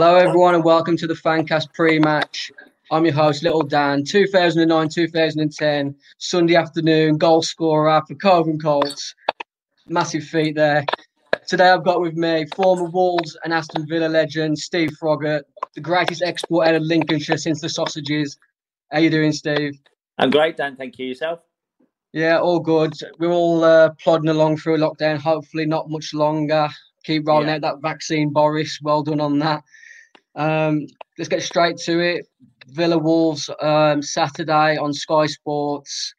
Hello, everyone, and welcome to the Fancast pre-match. I'm your host, Little Dan. 2009, 2010, Sunday afternoon, goal scorer for Coven Colts. Massive feat there. Today, I've got with me former Wolves and Aston Villa legend Steve Froggatt, the greatest export out of Lincolnshire since the sausages. How you doing, Steve? I'm great, Dan. Thank you. Yourself? Yeah, all good. We're all uh, plodding along through lockdown. Hopefully, not much longer. Keep rolling yeah. out that vaccine, Boris. Well done on that. Um, let's get straight to it. Villa Wolves um, Saturday on Sky Sports.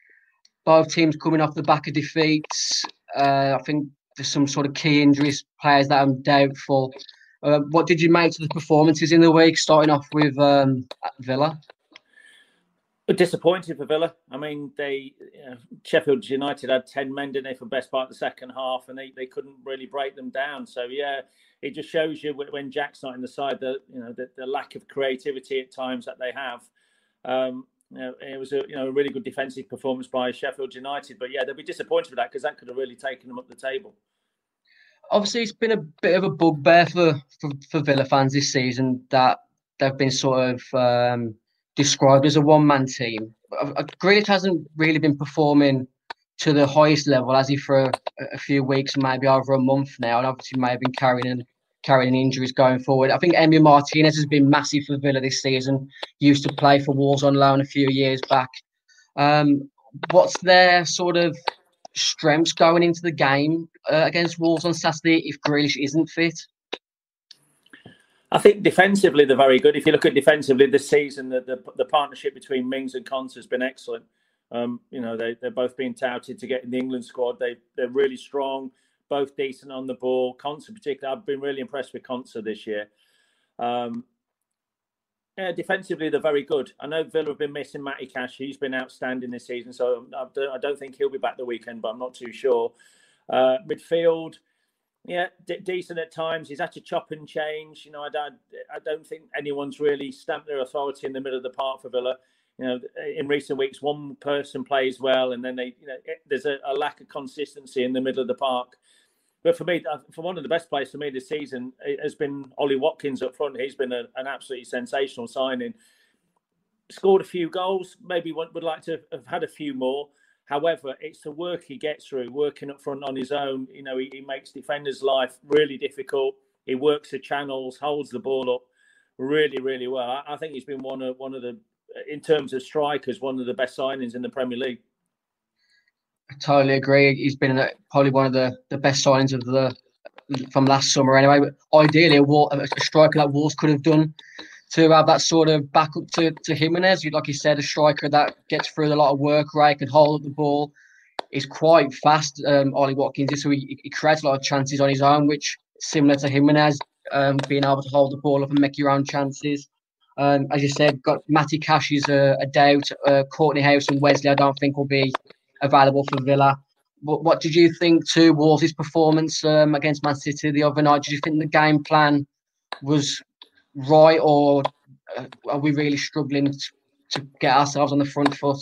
Both teams coming off the back of defeats. Uh, I think there's some sort of key injuries, players that I'm doubtful. Uh, what did you make of the performances in the week, starting off with um, Villa? Disappointed for Villa. I mean, they Sheffield United had ten men, didn't they, for best part of the second half, and they, they couldn't really break them down. So yeah, it just shows you when Jack's not in the side that you know the, the lack of creativity at times that they have. Um, you know, it was a you know a really good defensive performance by Sheffield United, but yeah, they'll be disappointed with that because that could have really taken them up the table. Obviously, it's been a bit of a bugbear for for, for Villa fans this season that they've been sort of um, described as a one man team. Grealish hasn't really been performing to the highest level, as he for a, a, few weeks, maybe over a month now, and obviously may have been carrying carrying injuries going forward. I think Emi Martinez has been massive for Villa this season. Used to play for Wolves on loan a few years back. Um, what's their sort of strengths going into the game uh, against Wolves on Saturday if Grealish isn't fit? I think defensively they're very good. If you look at defensively this season, the, the, the partnership between Mings and Konsa has been excellent. Um, you know, they, they're both being touted to get in the England squad. They, they're really strong, both decent on the ball. Konsa, particularly, I've been really impressed with Konsa this year. Um, yeah, defensively, they're very good. I know Villa have been missing Matty Cash. He's been outstanding this season, so I don't think he'll be back the weekend, but I'm not too sure. Uh, midfield, yeah, d- decent at times. He's had to chop and change. You know, I don't, I don't think anyone's really stamped their authority in the middle of the park for Villa you know, in recent weeks, one person plays well, and then they, you know, it, there's a, a, lack of consistency in the middle of the park. But for me, uh, for one of the best players for me this season has been Ollie Watkins up front. He's been a, an absolutely sensational signing. Scored a few goals. Maybe would like to have had a few more. However, it's the work he gets through, working up front on his own. You know, he, he makes defenders' life really difficult. He works the channels, holds the ball up really, really well. I, I think he's been one of one of the in terms of strikers, one of the best signings in the Premier League. I totally agree. He's been probably one of the, the best signings of the from last summer. Anyway, ideally, a, a striker that Wolves could have done to have that sort of backup to to Jimenez. Like you said, a striker that gets through a lot of work, right? Can hold up the ball. Is quite fast. Um, Ollie Watkins, so he, he creates a lot of chances on his own, which similar to Jimenez, um, being able to hold the ball up and make your own chances. Um, as you said, got Matty Cash is a, a doubt. Uh, Kortney Hause and Wesley, I don't think will be available for Villa. What, what did you think to Wolves' performance um, against Man City the other night? Did you think the game plan was right, or uh, are we really struggling to, get ourselves on the front foot?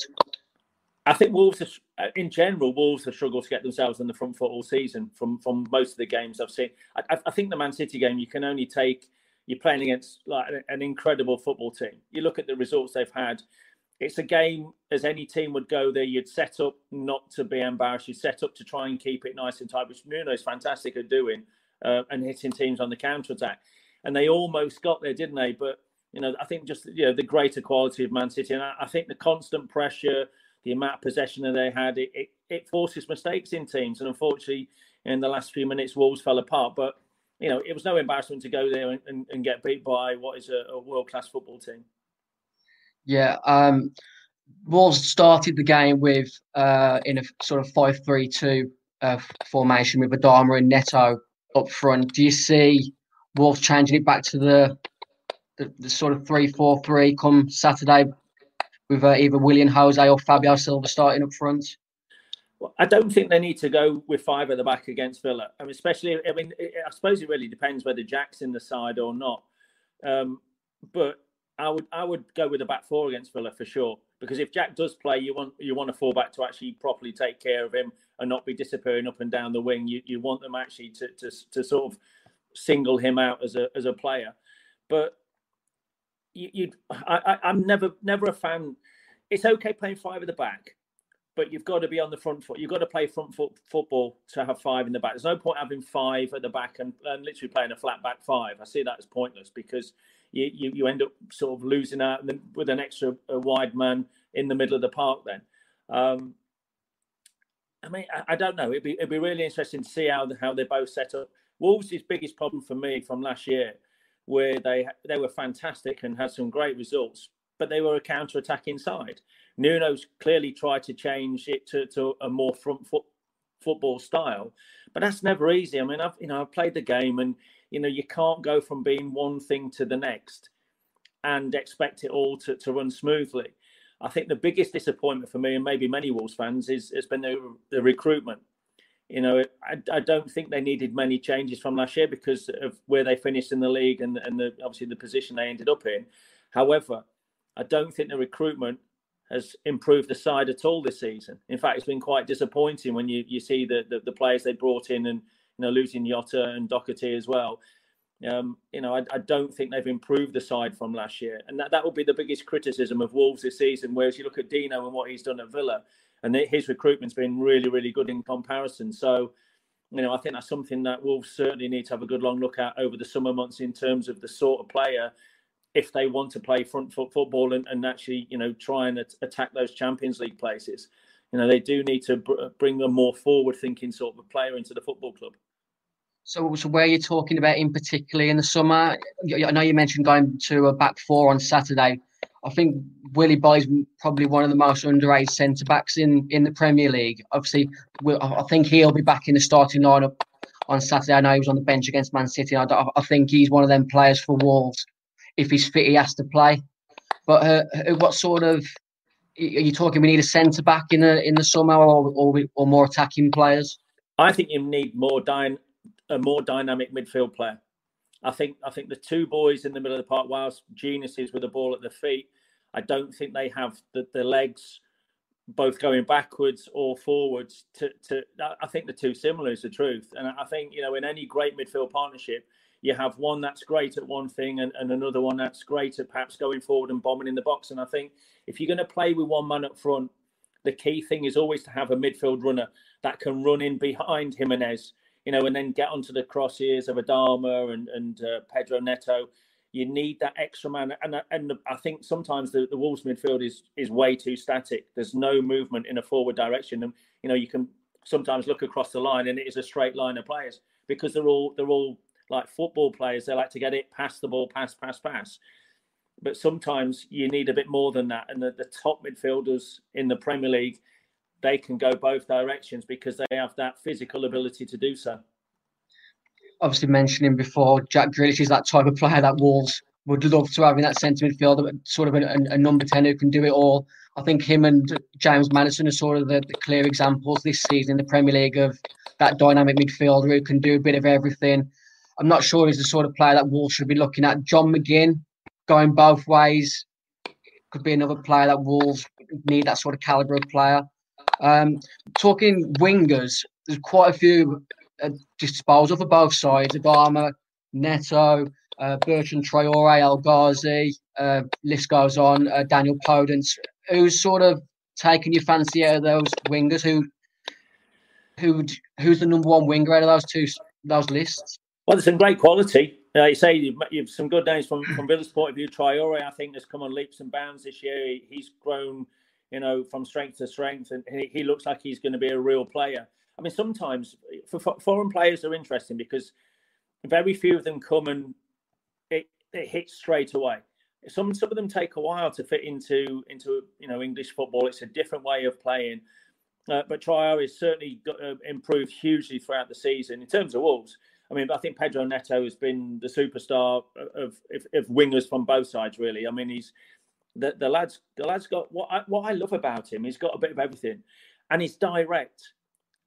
I think Wolves, are, uh, in general, Wolves have struggled to get themselves on the front foot all season from from most of the games I've seen. I, I think the Man City game, you can only take you're playing against like an incredible football team. You look at the results they've had. It's a game as any team would go there. You'd set up not to be embarrassed. You'd set up to try and keep it nice and tight, which Nuno's fantastic at doing uh, and hitting teams on the counter attack. And they almost got there, didn't they? But you know, I think just you know the greater quality of Man City, and I, I think the constant pressure, the amount of possession that they had, it, it, it forces mistakes in teams. And unfortunately, in the last few minutes, Wolves fell apart. But you know, it was no embarrassment to go there and, and, and get beat by what is a, a world class football team. Yeah, um, Wolves started the game with uh, in a sort of five three two uh, formation with Adama and Neto up front. Do you see Wolves changing it back to the the, the sort of three four three come Saturday with uh, either Willian José or Fabio Silva starting up front? Well, I don't think they need to go with five at the back against Villa. I mean, especially, I mean, I suppose it really depends whether Jack's in the side or not. Um, but I would, I would go with a back four against Villa for sure. Because if Jack does play, you want you want a fullback to actually properly take care of him and not be disappearing up and down the wing. You you want them actually to to, to sort of single him out as a as a player. But you, you I, I, am never never a fan. It's okay playing five at the back, but you've got to be on the front foot. You've got to play front foot football to have five in the back. There's no point having five at the back and, and literally playing a flat back five. I see that as pointless because you, you, you end up sort of losing out with an extra wide man in the middle of the park then. Um, I mean, I, I, don't know. It'd be it'd be really interesting to see how how they both set up. Wolves' biggest problem for me from last year where they they were fantastic and had some great results, but they were a counter attack inside. Nuno's clearly tried to change it to, to a more front foot football style, but that's never easy. I mean, I've you know I've played the game, and you know you can't go from being one thing to the next and expect it all to, to run smoothly. I think the biggest disappointment for me and maybe many Wolves fans is has been the, the recruitment. You know, I, I don't think they needed many changes from last year because of where they finished in the league and, and the, obviously the position they ended up in. However, I don't think the recruitment has improved the side at all this season. In fact, it's been quite disappointing when you, you see the, the, the players they brought in and you know losing Jota and Doherty as well. Um, you know, I, I, don't think they've improved the side from last year, and that, that will be the biggest criticism of Wolves this season. Whereas you look at Dino and what he's done at Villa, and his recruitment's been really, really good in comparison. So, you know, I think that's something that Wolves certainly need to have a good long look at over the summer months in terms of the sort of player if they want to play front foot football and, and actually, you know, try and at- attack those Champions League places. You know, they do need to br- bring a more forward-thinking sort of player into the football club. So, so where you're talking about in particularly in the summer, I know you mentioned going to a back four on Saturday. I think Willy Boly's probably one of the most underrated centre backs in, in the Premier League. Obviously, I think he'll be back in the starting lineup on Saturday. I know he was on the bench against Man City. I, I think he's one of them players for Wolves. If he's fit, he has to play. But uh, what sort of are you talking? We need a centre back in the in the summer, or or, or more attacking players. I think you need more dy- a more dynamic midfield player. I think I think the two boys in the middle of the park, whilst geniuses with the ball at their feet, I don't think they have the, the legs both going backwards or forwards to, to I think the two similar is the truth. And I think, you know, in any great midfield partnership, you have one that's great at one thing and, and another one that's great at perhaps going forward and bombing in the box. And I think if you're going to play with one man up front, the key thing is always to have a midfield runner that can run in behind Jimenez you know, and then get onto the crosses of Adama and and uh, Pedro Neto. You need that extra man, and and I think sometimes the, the Wolves midfield is is way too static. There's no movement in a forward direction, and you know you can sometimes look across the line and it is a straight line of players because they're all they're all like football players. They like to get it, pass the ball, pass, pass, pass. But sometimes you need a bit more than that. And the, the top midfielders in the Premier League, they can go both directions because they have that physical ability to do so. Obviously, mentioning before, Jack Grealish is that type of player that Wolves would love to have in that centre midfielder, sort of a, a, number 10 who can do it all. I think him and James Maddison are sort of the, the, clear examples this season in the Premier League of that dynamic midfielder who can do a bit of everything. I'm not sure he's the sort of player that Wolves should be looking at. John McGinn going both ways could be another player that Wolves need that sort of calibre of player. Um, talking wingers, there's quite a few uh, disposal for both sides. Adama, Neto, uh, Bertrand Traore, El Ghazi, uh, list goes on, uh, Daniel Podence. Who's sort of taking your fancy out of those wingers? Who, who, who's the number one winger out of those two those lists? Well, there's some great quality. Uh, you say you've, you've, some good names from from Villa's point of view. Traore, I think, has come on leaps and bounds this year. He, he's grown, you know, from strength to strength, and he, he looks like he's going to be a real player. I mean, sometimes for, for foreign players are interesting because very few of them come and it, it hits straight away. Some some of them take a while to fit into into you know English football. It's a different way of playing. Uh, but Traore has certainly got, uh, improved hugely throughout the season in terms of Wolves. I mean, I think Pedro Neto has been the superstar of, of, of wingers from both sides. Really, I mean, he's the, the lads. The lads got what I, what I love about him. He's got a bit of everything, and he's direct.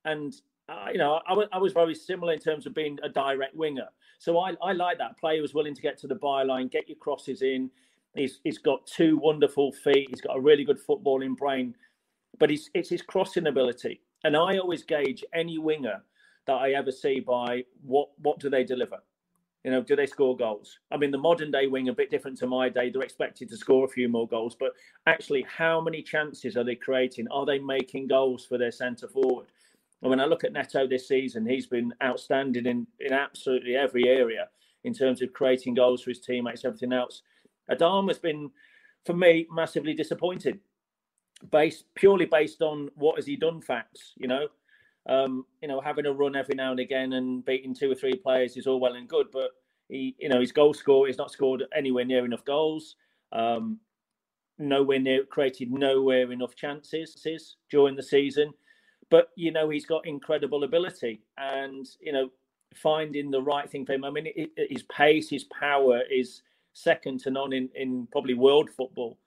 And uh, you know, I, I was very similar in terms of being a direct winger. So I, I like that player was willing to get to the byline, get your crosses in. He's, he's got two wonderful feet. He's got a really good footballing brain, but he's, it's his crossing ability. And I always gauge any winger that I ever see by what what do they deliver? You know, do they score goals? I mean, the modern day wing a bit different to my day. They're expected to score a few more goals, but actually, how many chances are they creating? Are they making goals for their centre forward? And when I look at Neto this season, he's been outstanding in, in absolutely every area in terms of creating goals for his teammates, everything else. Adam has been, for me, massively disappointed, based purely based on what has he done facts. You know, um, you know, having a run every now and again and beating two or three players is all well and good, but he, you know, his goal score, he's not scored anywhere near enough goals. Um, nowhere near created nowhere enough chances during the season. But you know he's got incredible ability and you know finding the right thing for him. I mean it, it, his pace his power is second to none in, in probably world football.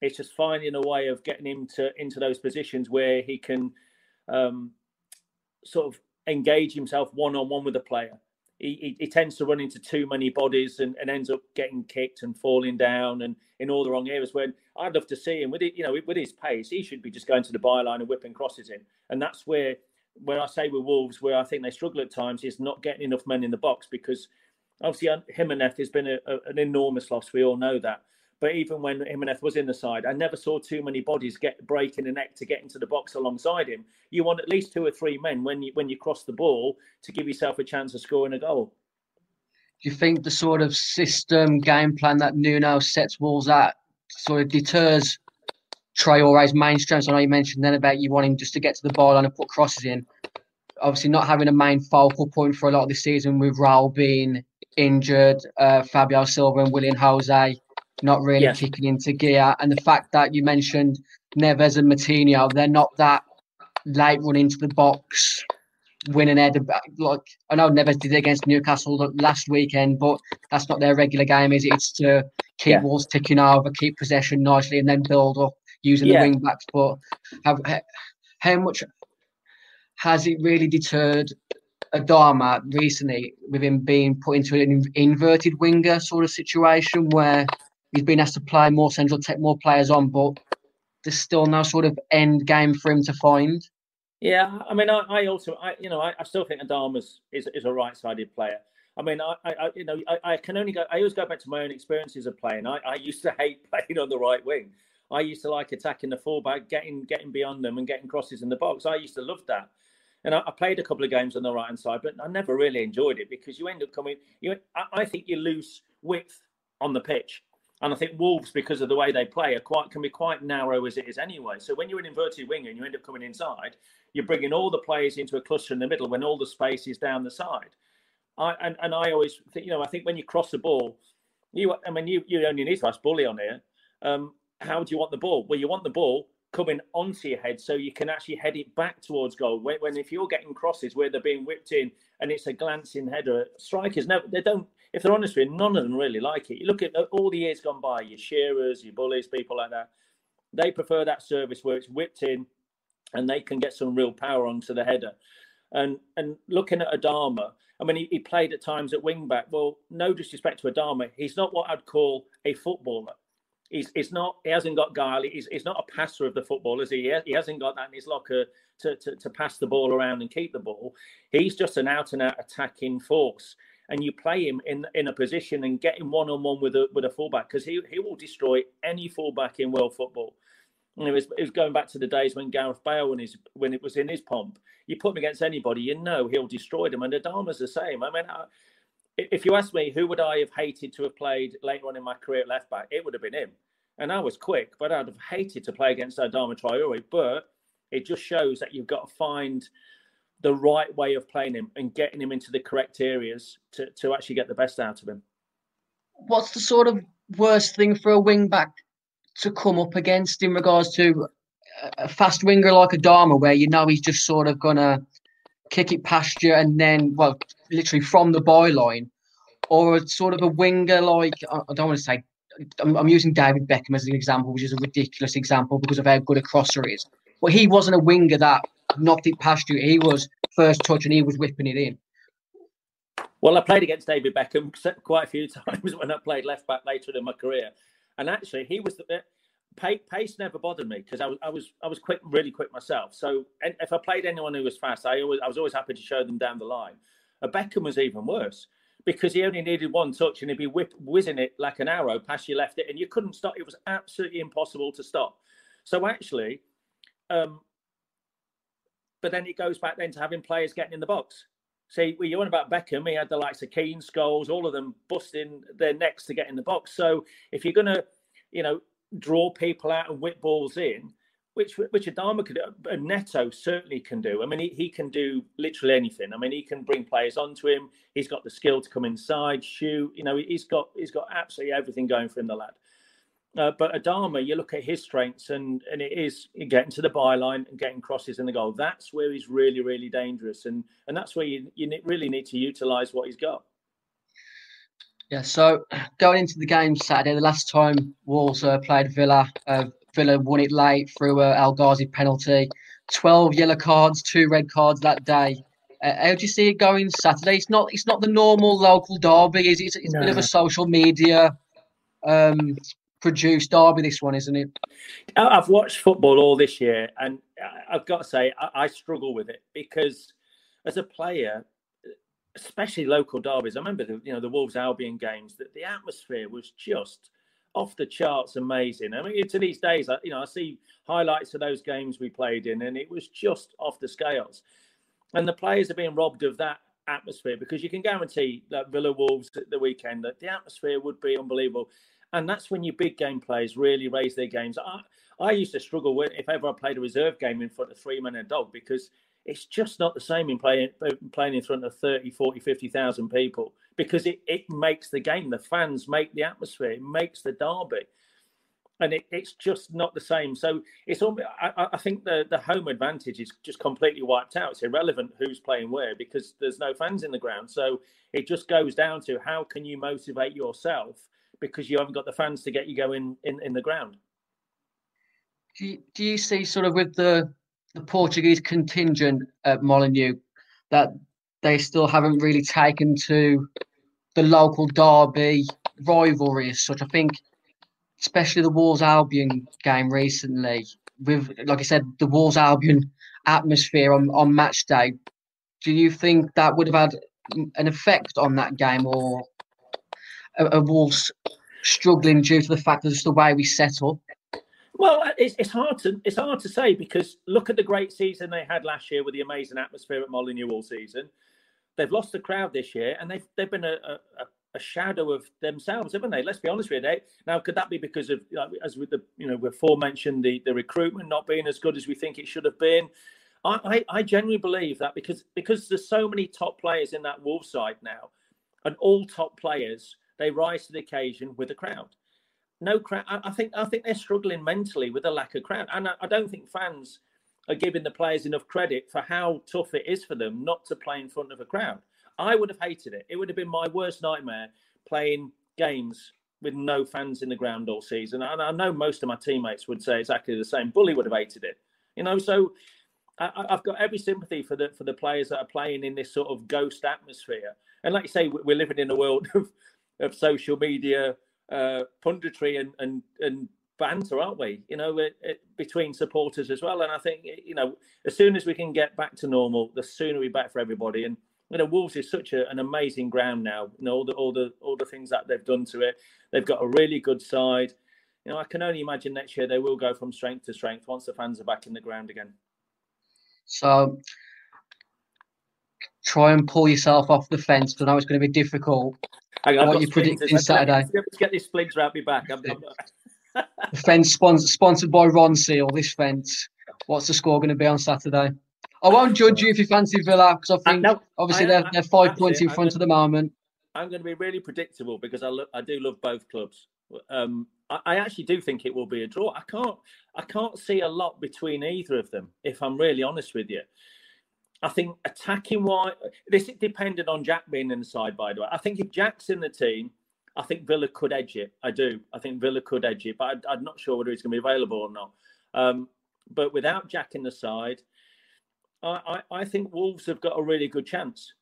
It's just finding a way of getting him to into those positions where he can um, sort of engage himself one on one with a player he, he, he, tends to run into too many bodies and, and ends up getting kicked and falling down and in all the wrong areas. When I'd love to see him with it, you know, with his pace, he should be just going to the byline and whipping crosses in. And that's where, when I say with Wolves, where I think they struggle at times, is not getting enough men in the box because obviously uh, Jimenez has been a, a, an enormous loss. We all know that. But even when Jimenez was in the side, I never saw too many bodies get breaking the neck to get into the box alongside him. You want at least two or three men when you when you cross the ball to give yourself a chance of scoring a goal. Do you think the sort of system game plan that Nuno sets Wolves at sort of deters Traore's main strengths? I know you mentioned then about you wanting just to get to the ball and put crosses in. Obviously, not having a main focal point for a lot of the season with Raul being injured, uh, Fabio Silva and Willian Jose not really yeah. kicking into gear. And the fact that you mentioned Neves and Moutinho, they're not that late run into the box, winning head. Like I know Neves did it against Newcastle last weekend, but that's not their regular game, is it? It's to keep yeah. walls ticking over, keep possession nicely, and then build up using yeah. the wing backs. But have, how much has it really deterred Adama recently with him being put into an inverted winger sort of situation where he's been asked to play more central, take more players on, but there's still no sort of end game for him to find. Yeah, I mean, I, I also, I you know, I, I still think Adama's is is a right-sided player. I mean, I, I you know, I, I, can only go. I always go back to my own experiences of playing. I, I used to hate playing on the right wing. I used to like attacking the fullback, getting getting beyond them, and getting crosses in the box. I used to love that. And I, I played a couple of games on the right hand side, but I never really enjoyed it because you end up coming. You, I, I think you lose width on the pitch. And I think Wolves, because of the way they play, are quite can be quite narrow as it is anyway. So when you're an inverted winger and you end up coming inside, you're bringing all the players into a cluster in the middle when all the space is down the side. I and, and I always think, you know, I think when you cross the ball, you I mean you you only need to ask Bully on here. Um, how do you want the ball? Well, you want the ball coming onto your head so you can actually head it back towards goal. When, when if you're getting crosses where they're being whipped in and it's a glancing header, strikers no, they don't if they're honest with you, none of them really like it. You look at all the years gone by, your Shearers, your Bullies, people like that. They prefer that service where it's whipped in and they can get some real power onto the header. And and looking at Adama, I mean, he, he played at times at wing back. Well, no disrespect to Adama, he's not what I'd call a footballer. He's, he's not. He hasn't got guile. He's, he's not a passer of the football, is he? He hasn't got that in his locker to, to, to pass the ball around and keep the ball. He's just an out and out attacking force. And you play him in in a position and get him one on one with a with a fullback because he he will destroy any fullback in world football. And it was it was going back to the days when Gareth Bale when his when it was in his pomp. You put him against anybody, you know he'll destroy them. And Adama's the same. I mean, I, if you ask me who would I have hated to have played later on in my career at left back, it would have been him. And I was quick, but I'd have hated to play against Adama Traore. But it just shows that you've got to find the right way of playing him and getting him into the correct areas to, to actually get the best out of him. What's the sort of worst thing for a wing back to come up against in regards to a fast winger like a Adama, where you know he's just sort of gonna kick it past you and then, well, literally from the byline, or a sort of a winger like I don't want to say. I'm, I'm using David Beckham as an example, which is a ridiculous example because of how good a crosser is. But he wasn't a winger that knocked it past you. He was first touch and he was whipping it in. Well, I played against David Beckham quite a few times when I played left back later in my career, and actually he was the pace never bothered me because I was I was I was quick, really quick myself. So if I played anyone who was fast, I always I was always happy to show them down the line. A Beckham was even worse because he only needed one touch and he'd be whip, whizzing it like an arrow past you left it, and you couldn't stop. It was absolutely impossible to stop. So actually, um, but then it goes back then to having players getting in the box. See, you want about Beckham, he had the likes of Keane, Scholes, all of them busting their necks to get in the box. So if you're going to, you know, draw people out and whip balls in, which which Adama could, Neto certainly can do. I mean, he, he can do literally anything. I mean, he can bring players onto him. He's got the skill to come inside, shoot. You know, he's got he's got absolutely everything going for him, the lad. Uh, but Adama, you look at his strengths, and and it is getting to the byline and getting crosses in the goal. That's where he's really, really dangerous, and and that's where you you really need to utilise what he's got. Yeah. So going into the game Saturday, the last time Wolves uh, played Villa, uh, Villa won it late through a El Ghazi penalty. Twelve yellow cards, two red cards that day. Uh, how do you see it going Saturday? It's not it's not the normal local derby. Is it? It's, it's no. a bit of a social media um, produced derby. This one, isn't it? I've watched football all this year, and I've got to say I, I struggle with it because as a player, especially local derbies. I remember the you know the Wolves Albion games. That the atmosphere was just off the charts, amazing. I mean, to these days, I, you know, I see highlights of those games we played in, and it was just off the scales. And the players are being robbed of that atmosphere because you can guarantee that Villa Wolves at the weekend that the atmosphere would be unbelievable. And that's when your big game players really raise their games. I, I used to struggle with if ever I played a reserve game in front of three men and a dog because it's just not the same in playing playing in front of 30, 40, 50,000 people because it, it makes the game. The fans make the atmosphere. It makes the derby. And it, it's just not the same. So it's all. I, I think the, the home advantage is just completely wiped out. It's irrelevant who's playing where because there's no fans in the ground. So it just goes down to how can you motivate yourself because you haven't got the fans to get you going in, in the ground. Do you, do you see sort of with the the Portuguese contingent at Molineux that they still haven't really taken to the local derby rivalry as such. I think, especially the Wolves Albion game recently, with like I said, the Wolves Albion atmosphere on, on match day. Do you think that would have had an effect on that game, or a, Wolves struggling due to the fact that it's the way we set up? Well, uh, it's, it's hard to it's hard to say because look at the great season they had last year with the amazing atmosphere at Molineux all season. They've lost the crowd this year, and they've they've been a, a, a shadow of themselves, haven't they? Let's be honest with you. Now, could that be because of as with the you know before mentioned the the recruitment not being as good as we think it should have been? I, I, I genuinely believe that because because there's so many top players in that Wolves side now, and all top players they rise to the occasion with the crowd no crowd. I, think I think they're struggling mentally with a lack of crowd, and I, I, don't think fans are giving the players enough credit for how tough it is for them not to play in front of a crowd. I would have hated it. It would have been my worst nightmare playing games with no fans in the ground all season. And I know most of my teammates would say exactly the same. Bully would have hated it, you know. So I, have got every sympathy for the for the players that are playing in this sort of ghost atmosphere. And like you say, we're living in a world of, of social media uh, punditry and, and and banter, aren't we? You know, it, it, between supporters as well. And I think you know, as soon as we can get back to normal, the sooner we better for everybody. And you know, Wolves is such a, an amazing ground now. You know, all the all the all the things that they've done to it. They've got a really good side. You know, I can only imagine next year they will go from strength to strength once the fans are back in the ground again. So try and pull yourself off the fence because I know it's going to be difficult. Hang on, what you predicting Saturday? Let's get this splinter out my back. I'm, I'm... the fence sponsored, sponsored by Ronseal. This fence. What's the score going to be on Saturday? I won't judge you if you fancy Villa because I think no, obviously I, they're, they're five points in front of the moment. I'm going to be really predictable because I look, I do love both clubs. Um, I, I, actually do think it will be a draw. I can't I can't see a lot between either of them. If I'm really honest with you, I think attacking wise, this is dependent on Jack being in the side. By the way, I think if Jack's in the team, I think Villa could edge it. I do. I think Villa could edge it, but I, am not sure whether he's going to be available or not. Um, but without Jack in the side, I, I, I think Wolves have got a really good chance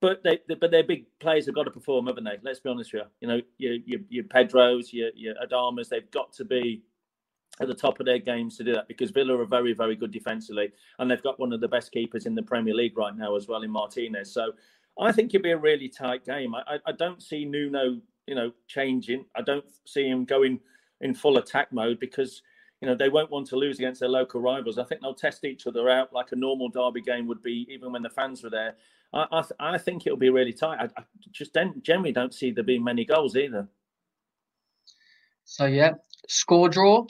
but they, they, but their big players have got to perform, haven't they? Let's be honest you. You know, your your, your Pedros, your your Adamas, they've got to be at the top of their games to do that because Villa are very very good defensively, and they've got one of the best keepers in the Premier League right now as well in Martinez. So I think it'll be a really tight game. I, I, don't see Nuno, you know, changing. I don't see him going in full attack mode because you know they won't want to lose against their local rivals. I think they'll test each other out like a normal derby game would be, even when the fans were there. I, I, I think it'll be really tight. I, I just don't, generally don't see there being many goals either. So yeah, score draw.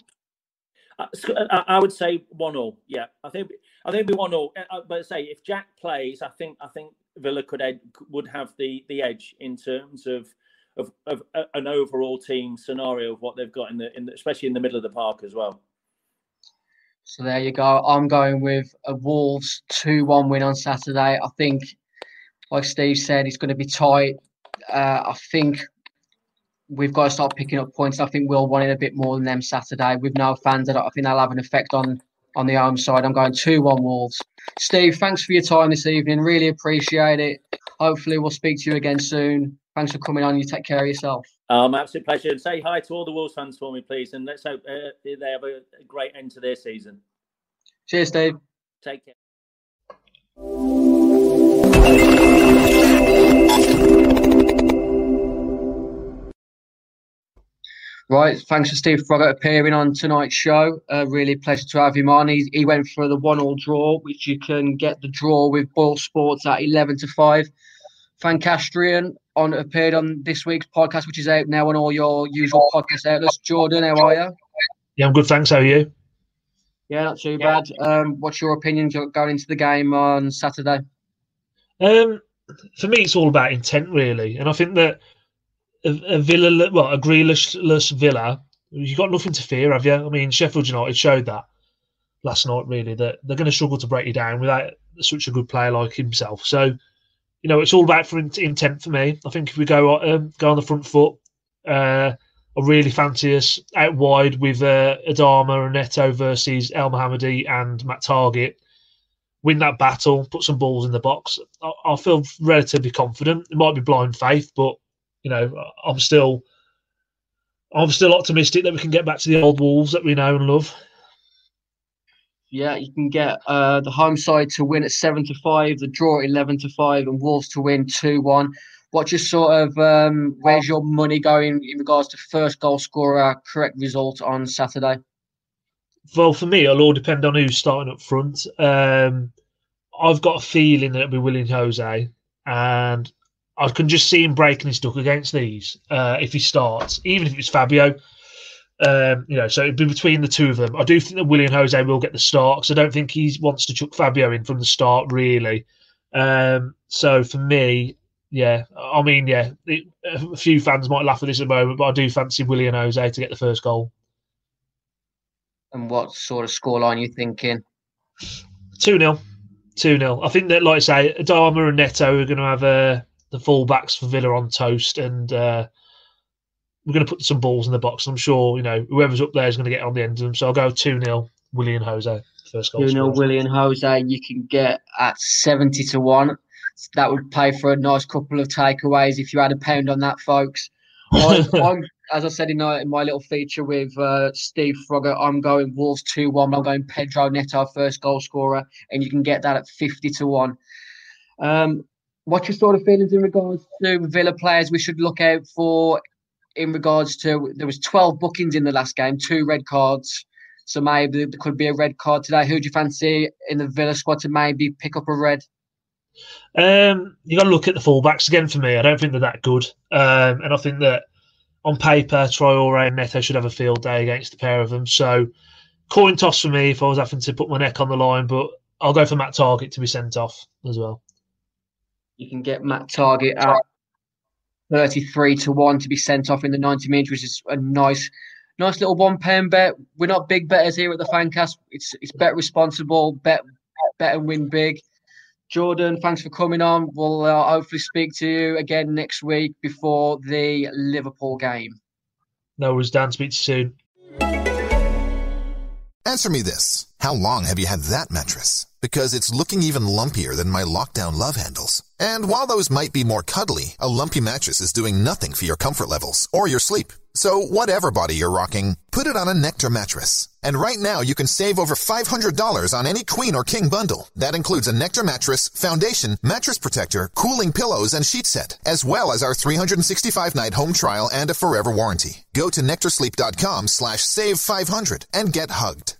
Uh, I, I would say one all. Yeah, I think I think be one all. Uh, uh, but say if Jack plays, I think I think Villa could ed, would have the the edge in terms of of, of an overall team scenario of what they've got in the in the, especially in the middle of the park as well. So there you go. I'm going with a Wolves two one win on Saturday. I think like Steve said, it's going to be tight. Uh, I think we've got to start picking up points. I think we'll want it a bit more than them Saturday. With no fans, that I think that'll have an effect on on the home side. I'm going two one Wolves. Steve, thanks for your time this evening. Really appreciate it. Hopefully, we'll speak to you again soon. Thanks for coming on. You take care of yourself. Um, absolute pleasure. And say hi to all the Wolves fans for me, please. And let's hope uh, they have a great end to their season. Cheers, Steve. Take care. Right, thanks to Steve Froggatt appearing on tonight's show. Uh, really pleasure to have him on. He, he went for the one-all draw, which you can get the draw with Boyle Sports at eleven to five. Fancastrian on appeared on this week's podcast, which is out now on all your usual podcast outlets. Jordan, how are you? Yeah, I'm good. Thanks. How are you? Yeah, not too bad. Um, what's your opinion going into the game on Saturday? Um, for me, it's all about intent, really, and I think that a, Villa, well, a Grealish Villa, you've got nothing to fear, have you? I mean, Sheffield United showed that last night, really, that they're going to struggle to break you down without such a good player like himself. So, you know, it's all about for intent for me. I think if we go um, go on the front foot, uh, I really fancy us out wide with uh, Adama and Neto versus Elmohamady and Matt Targett. win that battle, put some balls in the box. I, I feel relatively confident. It might be blind faith, but you know, I'm still, I'm still optimistic that we can get back to the old Wolves that we know and love. Yeah, you can get uh, the home side to win at seven to five, the draw at eleven to five, and Wolves to win two one. What's your sort of um, where's your money going in regards to first goal scorer, correct result on Saturday? well, for me, it'll all depend on who's starting up front. Um, I've got a feeling that it'll be Willian Jose, and I can just see him breaking his duck against these uh, if he starts, even if it's Fabio. Um, you know, so it'd be between the two of them. I do think that Willian Jose will get the start because I don't think he wants to chuck Fabio in from the start, really. Um, so for me, yeah, I mean, yeah, it, a few fans might laugh at this at the moment, but I do fancy Willian Jose to get the first goal. And what sort of scoreline are you thinking? 2 0. 2 0. I think that, like I say, Adama and Neto are going to have uh, the fullbacks for Villa on toast, and uh, we're going to put some balls in the box. I'm sure, you know, whoever's up there is going to get on the end of them. So I'll go 2 0, Willian Jose. First goal. 2 0, Willian Jose. You can get at 70 to 1. That would pay for a nice couple of takeaways if you had a pound on that, folks. I, am as I said in my, in my little feature with uh, Steve Froggatt, I'm going Wolves 2 1. I'm going Pedro Neto, first goal scorer, and you can get that at 50 to 1. Um, what's your sort of feelings in regards to Villa players we should look out for in regards to there was 12 bookings in the last game, two red cards. So maybe there could be a red card today. Who do you fancy in the Villa squad to maybe pick up a red? Um, you got to look at the fullbacks again for me. I don't think they're that good, um, and I think that on paper, Troy Traore and Neto should have a field day against the pair of them. So, coin toss for me if I was having to put my neck on the line, but I'll go for Matt Targett to be sent off as well. You can get Matt Targett at 33 to 1 to be sent off in the 90 minutes, which is a nice nice little one pound bet. We're not big betters here at the Fancast. It's it's bet responsible, bet bet and win big. Jordan, thanks for coming on. We'll uh, hopefully speak to you again next week before the Liverpool game. No worries, Dan. Speak to you soon. Answer me this. How long have you had that mattress? Because it's looking even lumpier than my lockdown love handles. And while those might be more cuddly, a lumpy mattress is doing nothing for your comfort levels or your sleep. So whatever body you're rocking, put it on a Nectar mattress. And right now you can save over $500 on any queen or king bundle. That includes a Nectar mattress, foundation, mattress protector, cooling pillows, and sheet set, as well as our 365 night home trial and a forever warranty. Go to nectarsleep.com slash save 500 and get hugged.